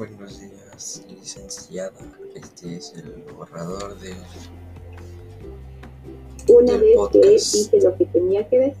Buenos días, licenciada. Este es el borrador de Una del vez que dije lo que tenía que decir,